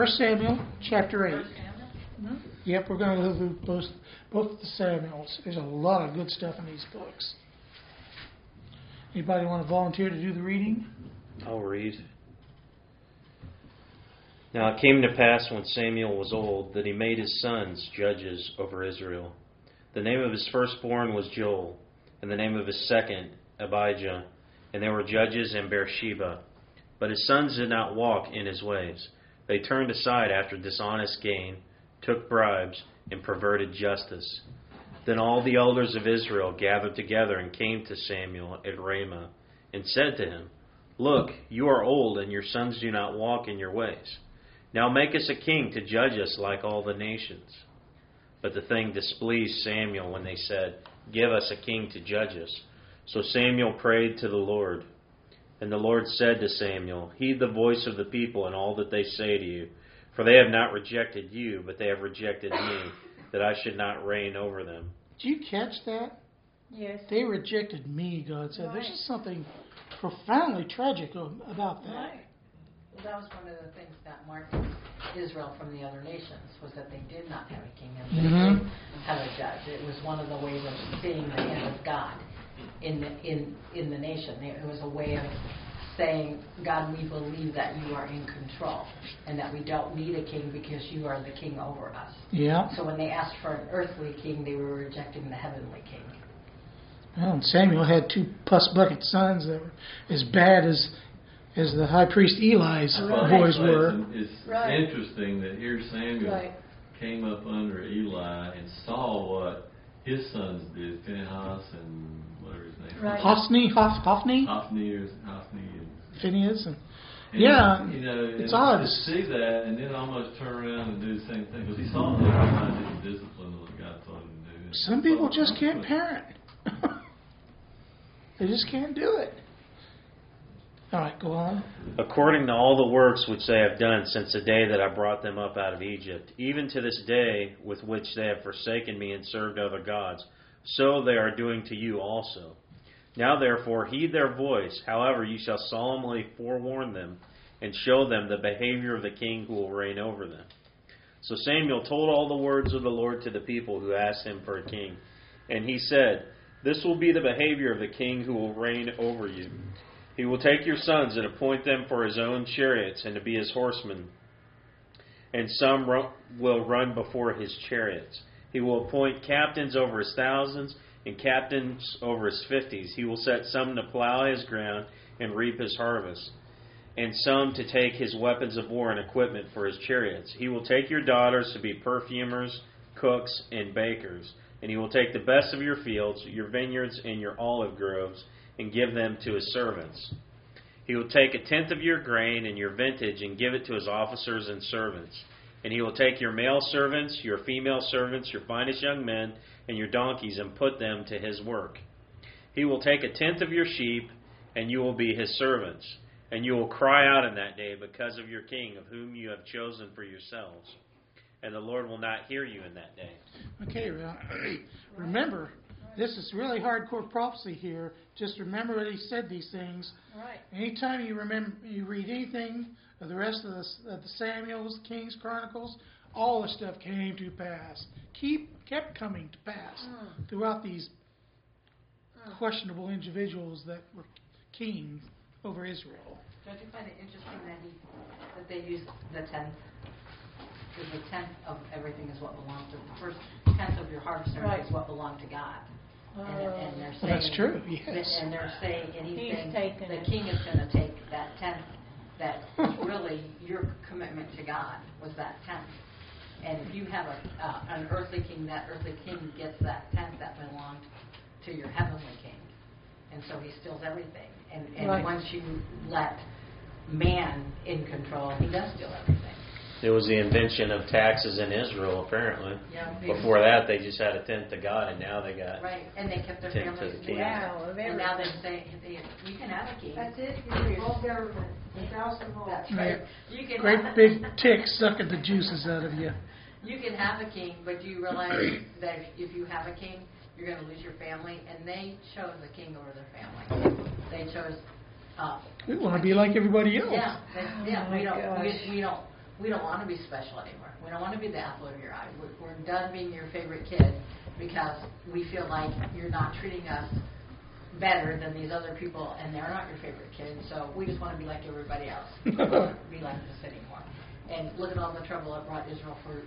First Samuel chapter eight. Samuel? Hmm? Yep, we're going to go through both both the Samuels. There's a lot of good stuff in these books. Anybody want to volunteer to do the reading? I'll read. Now it came to pass when Samuel was old that he made his sons judges over Israel. The name of his firstborn was Joel, and the name of his second Abijah, and they were judges in Beersheba. But his sons did not walk in his ways. They turned aside after dishonest gain, took bribes, and perverted justice. Then all the elders of Israel gathered together and came to Samuel at Ramah, and said to him, Look, you are old, and your sons do not walk in your ways. Now make us a king to judge us like all the nations. But the thing displeased Samuel when they said, Give us a king to judge us. So Samuel prayed to the Lord. And the Lord said to Samuel, Heed the voice of the people and all that they say to you, for they have not rejected you, but they have rejected me, that I should not reign over them. Did you catch that? Yes. They rejected me, God said. There's Right. just something profoundly tragic about that. Right. Well, that was one of the things that marked Israel from the other nations, was that they did not have a king and they Mhm. didn't have a judge. It was one of the ways of seeing the hand of God in the, in, in the nation. It was a way of saying, God, we believe that you are in control and that we don't need a king because you are the king over us. Yeah. So when they asked for an earthly king, they were rejecting the heavenly king. Well, and Samuel had two pus bucket sons that were as bad as as the high priest Eli's Right. boys were. It's Right. interesting that here Samuel Right. came up under Eli and saw what his sons did, Phinehas and whatever his name Right. Hophni, Hoph, Hophni, Hophni or Hophni. And, Phineas, and and, Yeah, you know, it's and odd. to see that and then almost turn around and do the same thing because he saw that Eli didn't discipline what God told him to do. some people just can't parent. they just can't do it. All right, go on. according to all the works which they have done since the day that I brought them up out of Egypt, even to this day with which they have forsaken me and served other gods, so they are doing to you also. Now therefore heed their voice, however you shall solemnly forewarn them, and show them the behavior of the king who will reign over them. So Samuel told all the words of the Lord to the people who asked him for a king. And he said, This will be the behavior of the king who will reign over you. He will take your sons and appoint them for his own chariots and to be his horsemen, and some will run before his chariots. He will appoint captains over his thousands and captains over his fifties. He will set some to plow his ground and reap his harvest, and some to take his weapons of war and equipment for his chariots. He will take your daughters to be perfumers, cooks, and bakers, and he will take the best of your fields, your vineyards, and your olive groves and give them to his servants. He will take a tenth of your grain and your vintage and give it to his officers and servants. And he will take your male servants, your female servants, your finest young men, and your donkeys and put them to his work. He will take a tenth of your sheep, and you will be his servants. And you will cry out in that day because of your king, of whom you have chosen for yourselves. And the Lord will not hear you in that day. Okay, well, remember, this is really hardcore prophecy here. Just remember that he said these things. Right. Anytime you remember, you read anything of the rest of the, of the Samuel's, Kings, Chronicles, all the stuff came to pass. Keep kept coming to pass Mm. throughout these Mm. questionable individuals that were kings over Israel. Don't you find it interesting that he, that they use the tenth? Because the tenth of everything is what belongs to, the first tenth of your harvest Right. is what belonged to God. And, and they're Well, that's true, yes. And they're saying, and he's He's saying, the king is gonna take that tenth, that really your commitment to God was that tenth. And if you have a, uh, an earthly king, that earthly king gets that tenth that belonged to your heavenly king. And so he steals everything. And, and Right. once you let man in control, he does steal everything. It was the invention of taxes in Israel, apparently. Yeah. Before that, they just had a tenth to God, and now they got. Right, and they kept their Tenth to families the king. together. Wow, of And now they're saying, they- you can have a king. That's it, you all government, a thousand homes. That's right. You can Great big tick sucking the juices out of you. You can have a king, but do you realize that if you have a king, you're going to lose your family? And they chose a king over their family. They chose. Uh, We want to be like everybody else. yeah, they, yeah. Oh, we don't. We, we don't. We don't want to be special anymore. We don't want to be the apple of your eye. We're, we're done being your favorite kid because we feel like you're not treating us better than these other people, and they're not your favorite kid. So we just want to be like everybody else. We don't want to be like this anymore. And look at all the trouble it brought Israel for,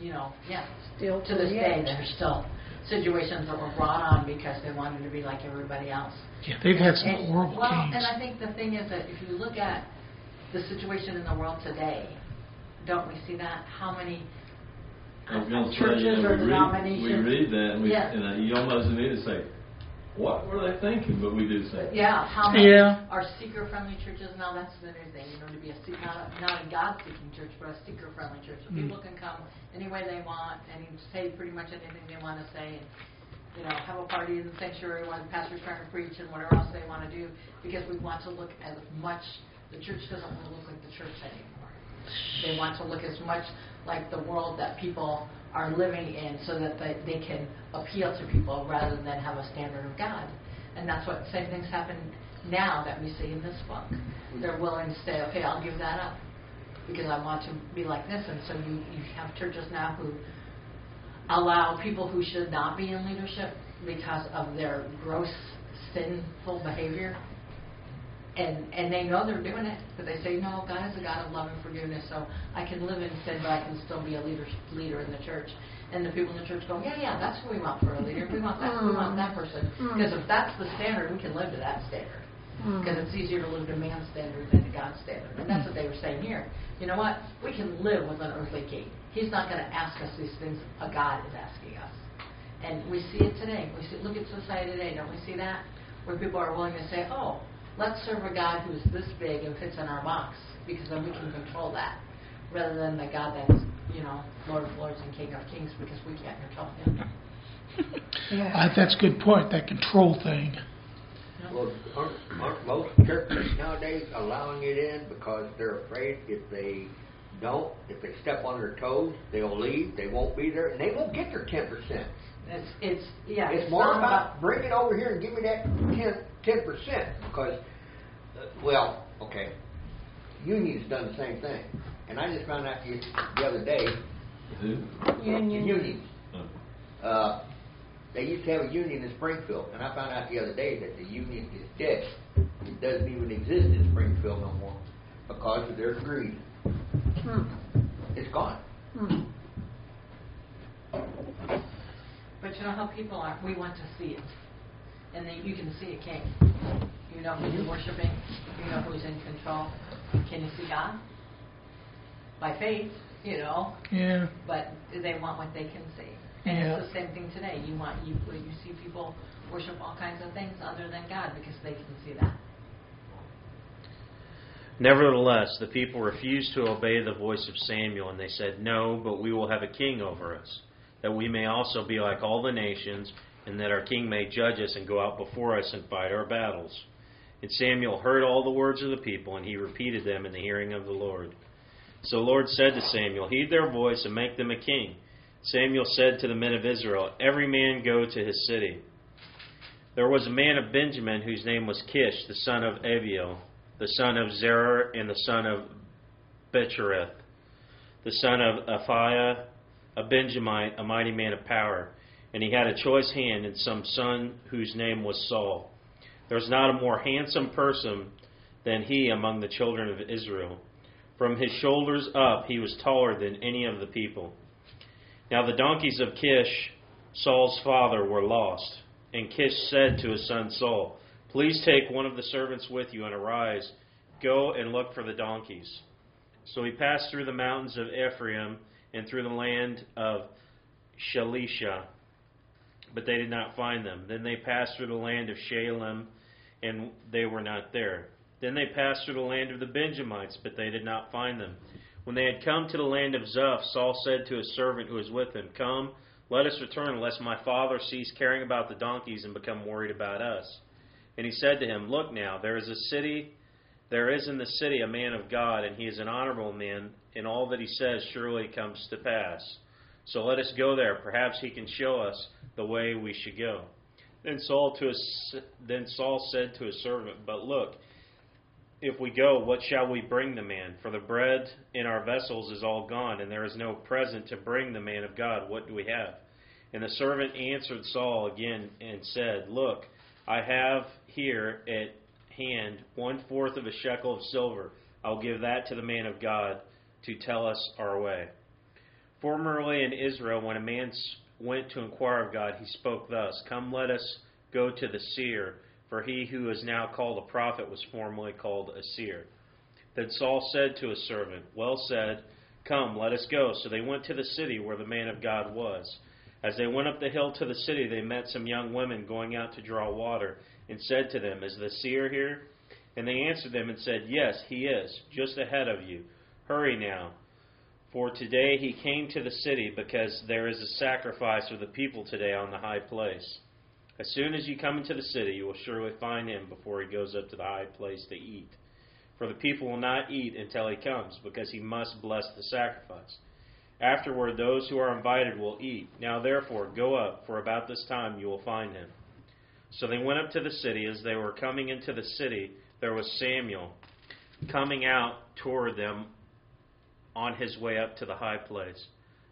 you know, yeah. Still to this yet. day, there's still situations that were brought on because they wanted to be like everybody else. Yeah, they've had some And- horrible well, kings. and I think the thing is that if you look at the situation in the world today, don't we see that? How many I was gonna say, churches you know, or we read, we read that and we, Yeah. and uh, you almost immediately say, what were they thinking? But we do say. Yeah, how many Yeah. are seeker-friendly churches? Now that's the new thing, you know, to be a se- not a, not a God-seeking church, but a seeker-friendly church. So Mm. people can come any way they want and say pretty much anything they want to say, and you know, have a party in the sanctuary while the pastor's trying to preach and whatever else they want to do, because we want to look as much. The church doesn't want to look like the church anymore. They want to look as much like the world that people are living in so that they, they can appeal to people rather than have a standard of God. And that's what same things happen now that we see in this book. They're willing to say, okay, I'll give that up because I want to be like this. And so you, you have churches now who allow people who should not be in leadership because of their gross sinful behavior and and they know they're doing it, but they say, no, God is a God of love and forgiveness, so I can live in sin, but I can still be a leader leader in the church. And the people in the church go, yeah, yeah, that's who we want for a leader. We want that. We want that person. Mm. Mm. Because if that's the standard, we can live to that standard. Mm. Because it's easier to live to man's standard than to God's standard. And that's what they were saying here. You know what? We can live with an earthly king. He's not going to ask us these things a God is asking us. And we see it today. We see, look at society today. Don't we see that? Where people are willing to say, oh, let's serve a God who's this big and fits in our box because then we can control that. Rather than the God that's, you know, Lord of Lords and King of Kings because we can't control him. I, that's a good point. That control thing. Well, aren't, aren't most churches nowadays allowing it in because they're afraid if they don't, if they step on their toes, they'll leave, they won't be there, and they won't get their ten percent. It's, it's yeah. It's more not about bring it over here and give me that ten percent because, uh, well, okay, union's done the same thing, and I just found out the, the other day, Who? Union. unions. Oh. Uh, they used to have a union in Springfield, and I found out the other day that the union is dead. It doesn't even exist in Springfield no more because of their greed. Hmm. It's gone. Hmm. But you know how people are. We want to see it, and then you can see a king. You know who you're worshiping. You know who's in control. Can you see God? By faith, you know. Yeah. But they want what they can see. And Yeah. it's the same thing today. You want you you see people worship all kinds of things other than God because they can see that. Nevertheless, the people refused to obey the voice of Samuel, and they said, No, but we will have a king over us, that we may also be like all the nations, and that our king may judge us and go out before us and fight our battles. And Samuel heard all the words of the people, and he repeated them in the hearing of the Lord. So the Lord said to Samuel, Heed their voice and make them a king. Samuel said to the men of Israel, Every man go to his city. There was a man of Benjamin whose name was Kish, the son of Abiel, the son of Zerah, and the son of Bechereth, the son of Aphiah, a Benjamite, a mighty man of power. And he had a choice hand and some son whose name was Saul. There was not a more handsome person than he among the children of Israel. From his shoulders up, he was taller than any of the people. Now the donkeys of Kish, Saul's father, were lost. And Kish said to his son Saul, Please take one of the servants with you and arise, go and look for the donkeys. So he passed through the mountains of Ephraim and through the land of Shalisha, but they did not find them. Then they passed through the land of Shalim, and they were not there. Then they passed through the land of the Benjamites, but they did not find them. When they had come to the land of Zuph, Saul said to his servant who was with him, Come, let us return, lest my father cease caring about the donkeys and become worried about us. And he said to him, Look now, there is a city, there is in the city a man of God, and he is an honorable man, and all that he says surely comes to pass. So let us go there. Perhaps he can show us the way we should go. Then Saul to his, then Saul said to his servant, But look, if we go, what shall we bring the man? For the bread in our vessels is all gone, and there is no present to bring the man of God. What do we have? And the servant answered Saul again and said, Look, I have here at hand one fourth of a shekel of silver. I'll give that to the man of God to tell us our way. Formerly in Israel, when a man went to inquire of God, he spoke thus Come, let us go to the seer, for he who is now called a prophet was formerly called a seer. Then Saul said to his servant, Well said, Come, let us go. So they went to the city where the man of God was. As they went up the hill to the city, they met some young women going out to draw water, and said to them, Is the seer here? And they answered them and said, Yes, he is, just ahead of you. Hurry now. For today he came to the city, because there is a sacrifice of the people today on the high place. As soon as you come into the city, you will surely find him before he goes up to the high place to eat. For the people will not eat until he comes, because he must bless the sacrifice. Afterward, those who are invited will eat. Now, therefore, go up, for about this time you will find him. So they went up to the city. As they were coming into the city, there was Samuel coming out toward them on his way up to the high place.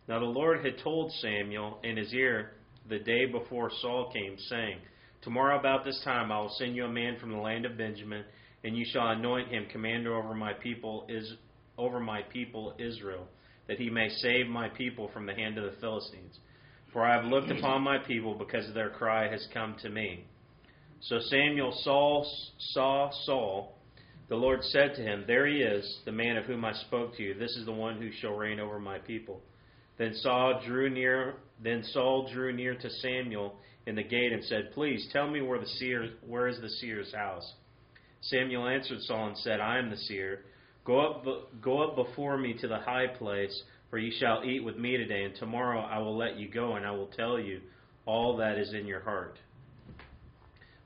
Now, the Lord had told Samuel in his ear the day before Saul came, saying, Tomorrow about this time I will send you a man from the land of Benjamin, and you shall anoint him commander over my people is over my people Israel, that he may save my people from the hand of the Philistines. For I have looked upon my people because their cry has come to me. So Samuel Saul saw Saul. The Lord said to him, There he is, the man of whom I spoke to you. This is the one who shall reign over my people. Then Saul drew near. Then Saul drew near to Samuel in the gate and said, Please tell me where the seer, where is the seer's house. Samuel answered Saul and said, I am the seer. Go up, go up before me to the high place, for ye shall eat with me today, and tomorrow I will let you go, and I will tell you all that is in your heart.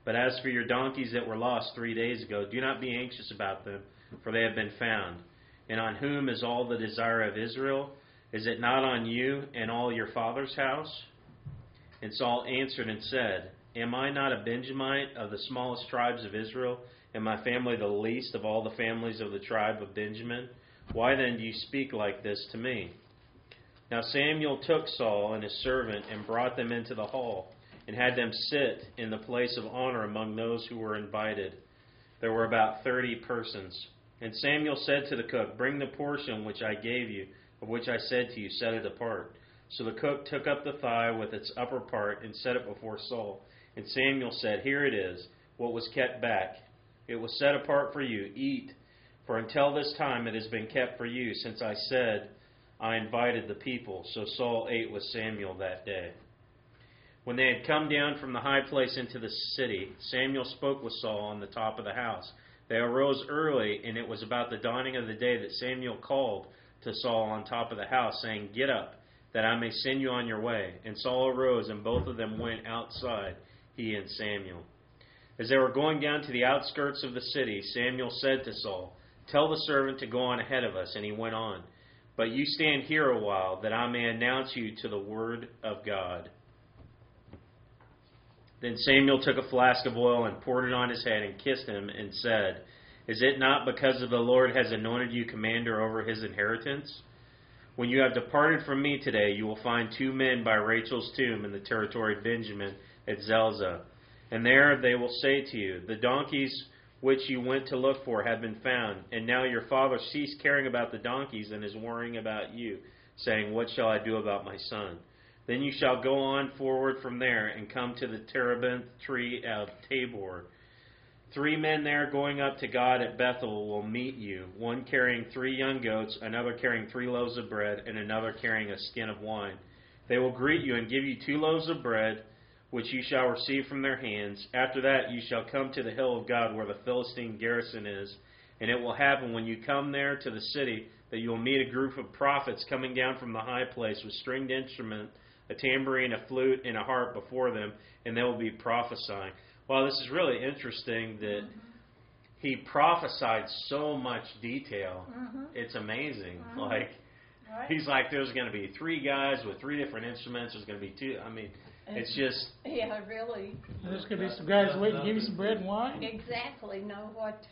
But as for your donkeys that were lost three days ago, do not be anxious about them, for they have been found. And on whom is all the desire of Israel? Is it not on you and all your father's house? And Saul answered and said, Am I not a Benjamite of the smallest tribes of Israel, and my family the least of all the families of the tribe of Benjamin? Why then do you speak like this to me? Now Samuel took Saul and his servant and brought them into the hall, and had them sit in the place of honor among those who were invited. There were about thirty persons. And Samuel said to the cook, Bring the portion which I gave you of which I said to you, set it apart. So the cook took up the thigh with its upper part and set it before Saul. And Samuel said, Here it is, what was kept back. It was set apart for you. Eat, for until this time it has been kept for you, since I said, I invited the people. So Saul ate with Samuel that day. When they had come down from the high place into the city, Samuel spoke with Saul on the top of the house. They arose early, and it was about the dawning of the day that Samuel called to Saul on top of the house, saying, Get up, that I may send you on your way. And Saul arose, and both of them went outside, he and Samuel. As they were going down to the outskirts of the city, Samuel said to Saul, Tell the servant to go on ahead of us. And he went on. But you stand here a while, that I may announce you to the word of God. Then Samuel took a flask of oil and poured it on his head and kissed him and said, is it not because the Lord has anointed you commander over his inheritance? When you have departed from me today, you will find two men by Rachel's tomb in the territory of Benjamin at Zelzah. And there they will say to you, The donkeys which you went to look for have been found, and now your father ceased caring about the donkeys and is worrying about you, saying, What shall I do about my son? Then you shall go on forward from there and come to the terebinth tree of Tabor Three men there going up to God at Bethel will meet you, one carrying three young goats, another carrying three loaves of bread, and another carrying a skin of wine. They will greet you and give you two loaves of bread, which you shall receive from their hands. After that, you shall come to the hill of God where the Philistine garrison is. And it will happen when you come there to the city that you will meet a group of prophets coming down from the high place with stringed instrument, a tambourine, a flute, and a harp before them, and they will be prophesying. Well, this is really interesting that he prophesied so much detail. Mhm. It's amazing. Mhm. Like Right? he's like, there's going to be three guys with three different instruments. There's going to be two. I mean, it's just Yeah, really, There's going to be some guys waiting to give you some bread and wine. exactly know what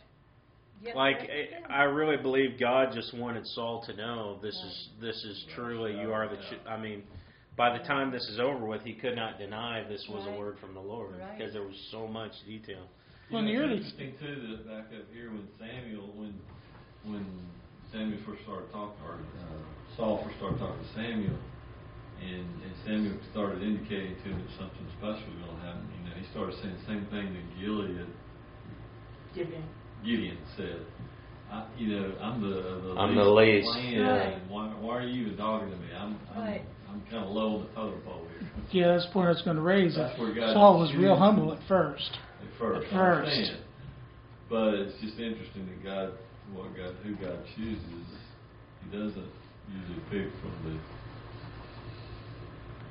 Get Like I I really believe God just wanted Saul to know this is this is truly you are the. Ch- I mean, by the time this is over with, he could not deny this was a word from the Lord Right. because there was so much detail. Well, in the You know, early- it's interesting too that back up here when Samuel, when when Samuel first started talking, or uh, Saul first started talking to Samuel, and, and Samuel started indicating to him that something special was going to happen. You know, he started saying the same thing that Gilead Gideon. Gideon said. I, you know, I'm the the I'm the least, Plan, yeah. why, why are you even talking to me? I'm I'm, Right. I'm kind of low on the totem pole here. Yeah, that's the point I was going to raise. That's where God Saul was real humble at first. at first. At first. understand. But it's just interesting that God, what God, who God chooses, He doesn't usually pick from the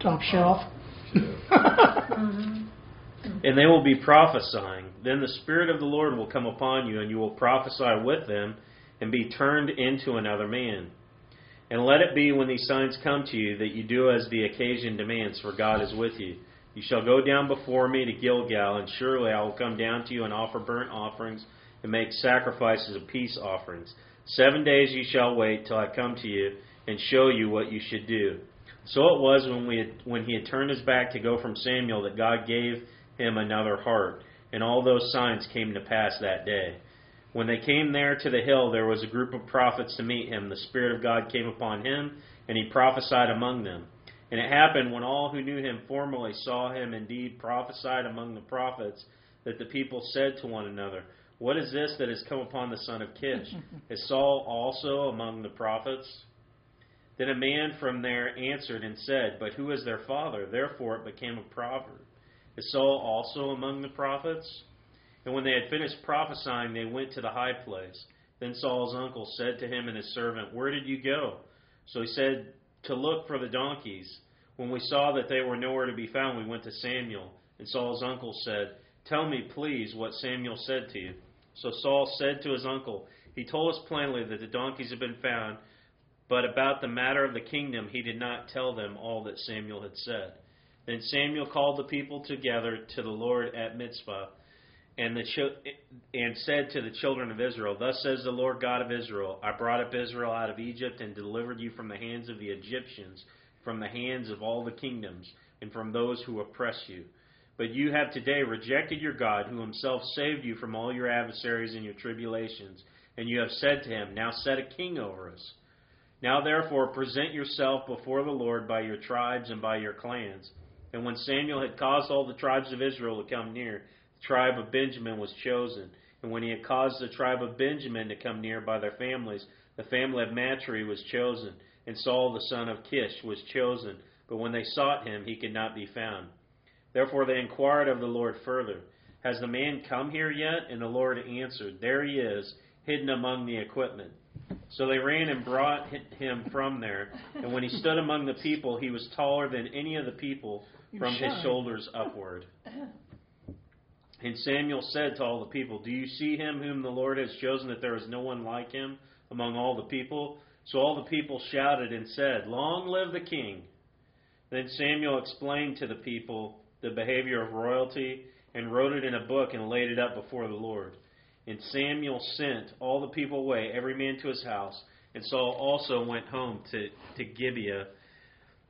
Top shelf. the shelf. And they will be prophesying. Then the Spirit of the Lord will come upon you, and you will prophesy with them, and be turned into another man. And let it be when these signs come to you that you do as the occasion demands, for God is with you. You shall go down before me to Gilgal, and surely I will come down to you and offer burnt offerings and make sacrifices of peace offerings. Seven days you shall wait till I come to you and show you what you should do. So it was when we had, when he had turned his back to go from Samuel that God gave him another heart, and all those signs came to pass that day. When they came there to the hill, there was a group of prophets to meet him. The Spirit of God came upon him, and he prophesied among them. And it happened when all who knew him formerly saw him indeed prophesied among the prophets, that the people said to one another, What is this that has come upon the son of Kish? Is Saul also among the prophets? Then a man from there answered and said, But who is their father? Therefore it became a proverb. Is Saul also among the prophets? And when they had finished prophesying, they went to the high place. Then Saul's uncle said to him and his servant, Where did you go? So he said, To look for the donkeys. When we saw that they were nowhere to be found, we went to Samuel. And Saul's uncle said, Tell me, please, what Samuel said to you. So Saul said to his uncle, He told us plainly that the donkeys had been found, but about the matter of the kingdom he did not tell them all that Samuel had said. Then Samuel called the people together to the Lord at Mizpah, and the and said to the children of Israel, Thus says the Lord God of Israel, I brought up Israel out of Egypt and delivered you from the hands of the Egyptians, from the hands of all the kingdoms, and from those who oppress you. But you have today rejected your God, who himself saved you from all your adversaries and your tribulations, and you have said to him, Now set a king over us. Now therefore present yourself before the Lord by your tribes and by your clans. And when Samuel had caused all the tribes of Israel to come near, tribe of Benjamin was chosen. And when he had caused the tribe of Benjamin to come near by their families, the family of Matri was chosen. And Saul the son of Kish was chosen. But when they sought him, he could not be found. Therefore they inquired of the Lord further, Has the man come here yet? And the Lord answered, There he is, hidden among the equipment. So they ran and brought him from there. And when he stood among the people, he was taller than any of the people from his shoulders upward. And Samuel said to all the people, Do you see him whom the Lord has chosen, that there is no one like him among all the people? So all the people shouted and said, Long live the king! Then Samuel explained to the people the behavior of royalty and wrote it in a book and laid it up before the Lord. And Samuel sent all the people away, every man to his house. And Saul also went home to, to Gibeah,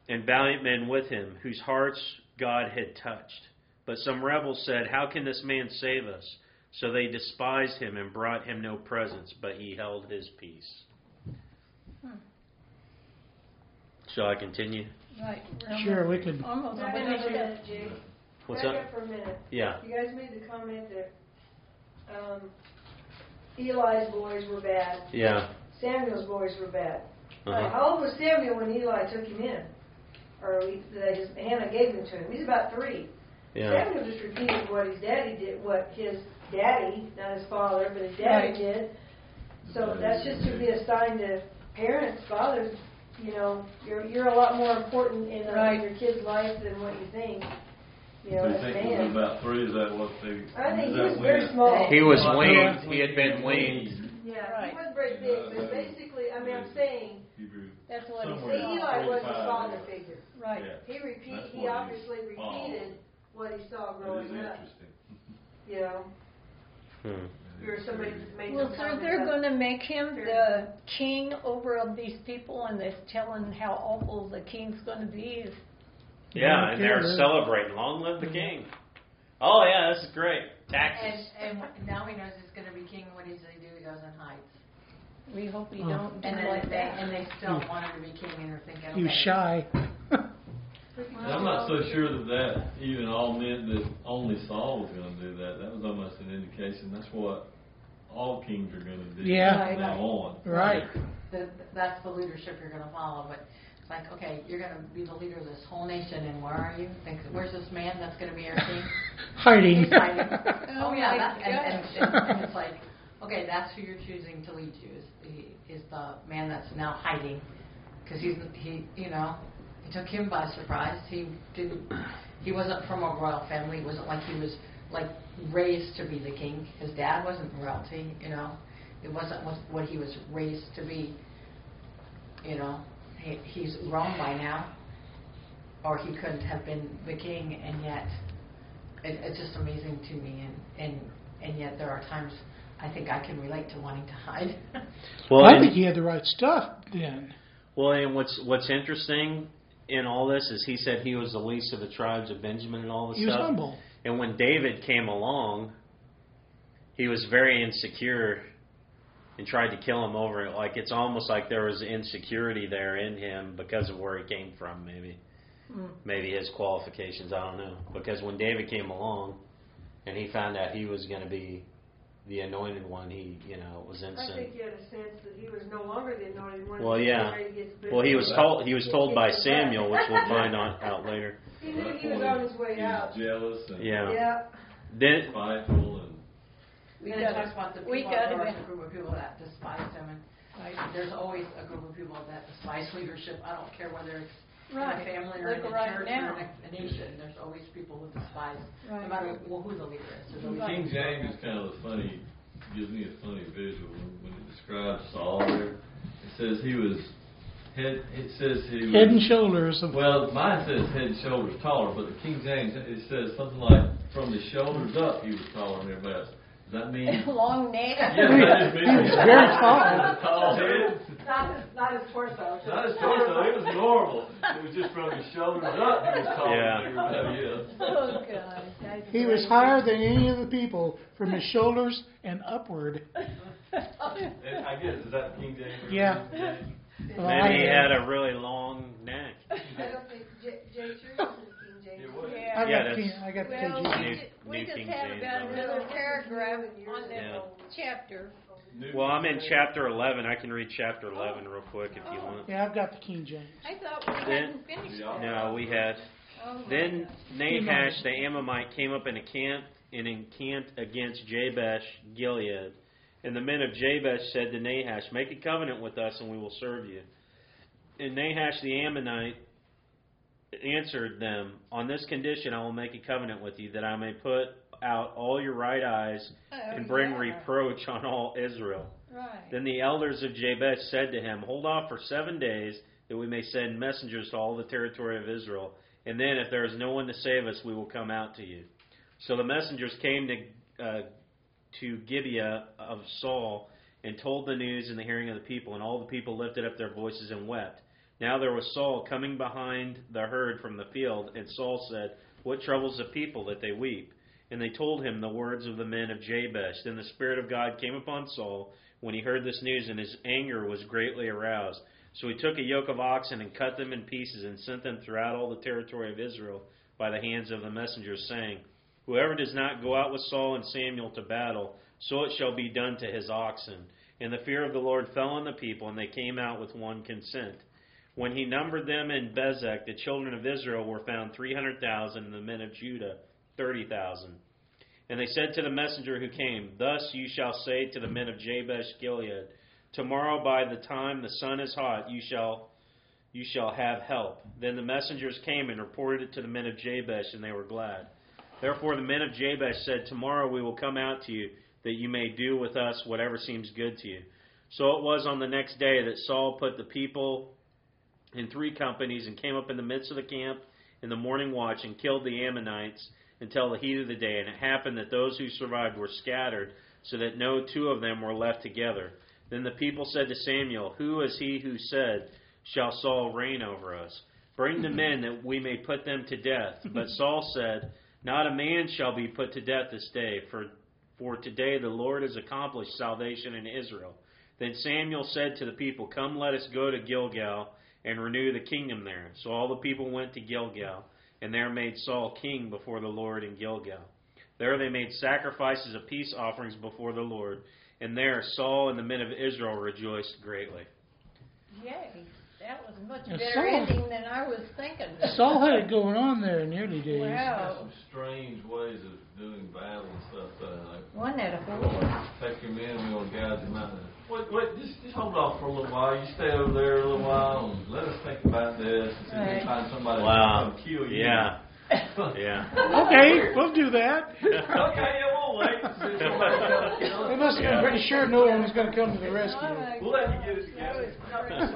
and valiant men with him, whose hearts God had touched. But some rebels said, How can this man save us? So they despised him and brought him no presents, but he held his peace. Shall I continue? Right. Sure, we could. Almost. Back But up a minute, Jake. What's Back up? up for a minute. Yeah. You guys made the comment that um, Eli's boys were bad, Yeah. Samuel's boys were bad. Uh-huh. How old was Samuel when Eli took him in? Or he- that his, Hannah gave him to him? He's about three. Yeah. Samuel just repeated what his daddy did, what his daddy, not his father, but his daddy Right. did. So that's just to be a sign to parents, fathers, you know, you're you're a lot more important in, a, Right. in your kid's life than what you think. You know, They as a think was man. about three, is that what they? I think he that was very when- small. He was Well, weaned. He had been weaned. Yeah, Right. he wasn't very big, but basically, I mean, I'm saying, Hebrew. That's what he Somewhere see, said. Eli was his father figure. Right. Yeah. He repeat, he what he obviously followed. Repeated what he saw That is growing up, interesting. you know. Hmm. That Or somebody made Well, some so they're gonna make him the king over of these people and they're telling how awful the king's gonna be. Yeah, and they're Yeah. celebrating. Long live the king. Oh yeah, this is great. And, Taxes. and now he knows he's gonna be king, what does he do? He goes and hides. We hope he Oh. don't do And then like they, that. and they still want him to be king and are thinking, okay. He was shy. And I'm not so sure that that even all meant that only Saul was going to do that. That was almost an indication. That's what all kings are going to do Yeah. from now on. right. The, that's the leadership you're gonna follow, but it's like, okay, you're gonna be the leader of this whole nation, and where are you? Think, where's this man that's gonna be our king? Hiding. Hiding. Oh Oh, yeah, oh that, and, and, and, and it's like, okay, that's who you're choosing to lead you, is, the- is the man that's now hiding. Cause he's, he, you know, it took him by surprise, he didn't, he wasn't from a royal family, it wasn't like he was, like, raised to be the king. His dad wasn't royalty, you know, it wasn't what, what he was raised to be, you know. He, he's grown by now, or he couldn't have been the king, and yet, it, it's just amazing to me, and, and, and yet there are times I think I can relate to wanting to hide. Well, I think he had the right stuff then. Well, and what's what's interesting in all this is he said he was the least of the tribes of Benjamin and all this He was humble. And when David came along, he was very insecure and tried to kill him over it. Like it's almost like there was insecurity there in him because of where he came from, maybe. Mm. Maybe his qualifications, I don't know. Because when David came along and he found out he was going to be the anointed one, he, you know, was I think you had a sense that he was no longer the anointed one. Well, yeah. ready to get the Well, he was told he was told by Get the back. Samuel, which we'll find on, out later. He knew he was on his way He out. was jealous and Yeah. Yeah. Then spiteful and We and it gotta- talks about the we people, gotta there a group of people that despised him, and Right. there's always a group of people that despise leadership. I don't care whether it's Right. in a family or in a right church now. or in a, a nation. There's always people who despise, no Right. matter well, who the leader is. There's always King James is kind of a funny, gives me a funny visual when, when it describes Saul there. It says he was head. It says he was Head and shoulders of. Well, mine says head and shoulders taller, but the King James it says something like from the shoulders up he was taller than everybody else. Does that mean? Long neck. Yeah, that just means He was very tall. Tall head. Not his, not his torso. Not his torso. It was normal. It was just from his shoulders up he was taller Yeah. than everybody else. Oh, oh, God. He was higher than any of the people from his shoulders and upward. And I guess is that King James? or Yeah. King James? Well, then he had a really long neck. I don't think, J, J, yours is King James. It was. I Yeah. got Yeah, the King, I got the Well, KG. we New- we New just King have James about another paragraph on that Yeah. chapter. New Well, I'm in chapter 11. I can read chapter 11 real quick if you oh. want. Yeah, I've got the King James. I thought we Then- hadn't finished that. No, we had. Oh, Then. Nahash the Ammonite came up in a camp and encamped against Jabesh Gilead. And the men of Jabesh said to Nahash, Make a covenant with us, and we will serve you. And Nahash the Ammonite answered them, On this condition I will make a covenant with you, that I may put out all your right eyes Oh, and bring yeah. reproach on all Israel. Right. Then the elders of Jabesh said to him, Hold off for seven days, that we may send messengers to all the territory of Israel. And then, if there is no one to save us, we will come out to you. So the messengers came to uh, to Gibeah of Saul and told the news in the hearing of the people, and all the people lifted up their voices and wept. Now there was Saul coming behind the herd from the field, and Saul said, What troubles the people that they weep? And they told him the words of the men of Jabesh. Then the Spirit of God came upon Saul when he heard this news, and his anger was greatly aroused. So he took a yoke of oxen and cut them in pieces and sent them throughout all the territory of Israel by the hands of the messengers, saying, Whoever does not go out with Saul and Samuel to battle, so it shall be done to his oxen. And the fear of the Lord fell on the people, and they came out with one consent. When he numbered them in Bezek, the children of Israel were found three hundred thousand, and the men of Judah thirty thousand. And they said to the messenger who came, Thus you shall say to the men of Jabesh Gilead, Tomorrow by the time the sun is hot, you shall you shall have help. Then the messengers came and reported it to the men of Jabesh, and they were glad. Therefore the men of Jabesh said, Tomorrow we will come out to you, that you may do with us whatever seems good to you. So it was on the next day that Saul put the people in three companies and came up in the midst of the camp in the morning watch and killed the Ammonites until the heat of the day. And it happened that those who survived were scattered so that no two of them were left together. Then the people said to Samuel, Who is he who said, Shall Saul reign over us? Bring the men that we may put them to death. But Saul said, Not a man shall be put to death this day, for, for today the Lord has accomplished salvation in Israel. Then Samuel said to the people, Come, let us go to Gilgal and renew the kingdom there. So all the people went to Gilgal, and there made Saul king before the Lord in Gilgal. There they made sacrifices of peace offerings before the Lord, and there Saul and the men of Israel rejoiced greatly. Yay, that was much And better Saul- ending than I was thinking. Saul had it going on there in the early days. There's Wow, some strange ways of doing battle and stuff, uh, like wasn't that a horror? take your men, we gonna gouge them out. Wait, wait, just, just hold off for a little while. You stay over there a little while and let us think about this and see if we can find somebody Wow. to come kill you. Yeah. Yeah. Okay, we'll do that. okay, yeah, we'll wait. and see if somebody comes kill They must have been pretty sure no one was going to come to the rescue. We'll let you get it that together. was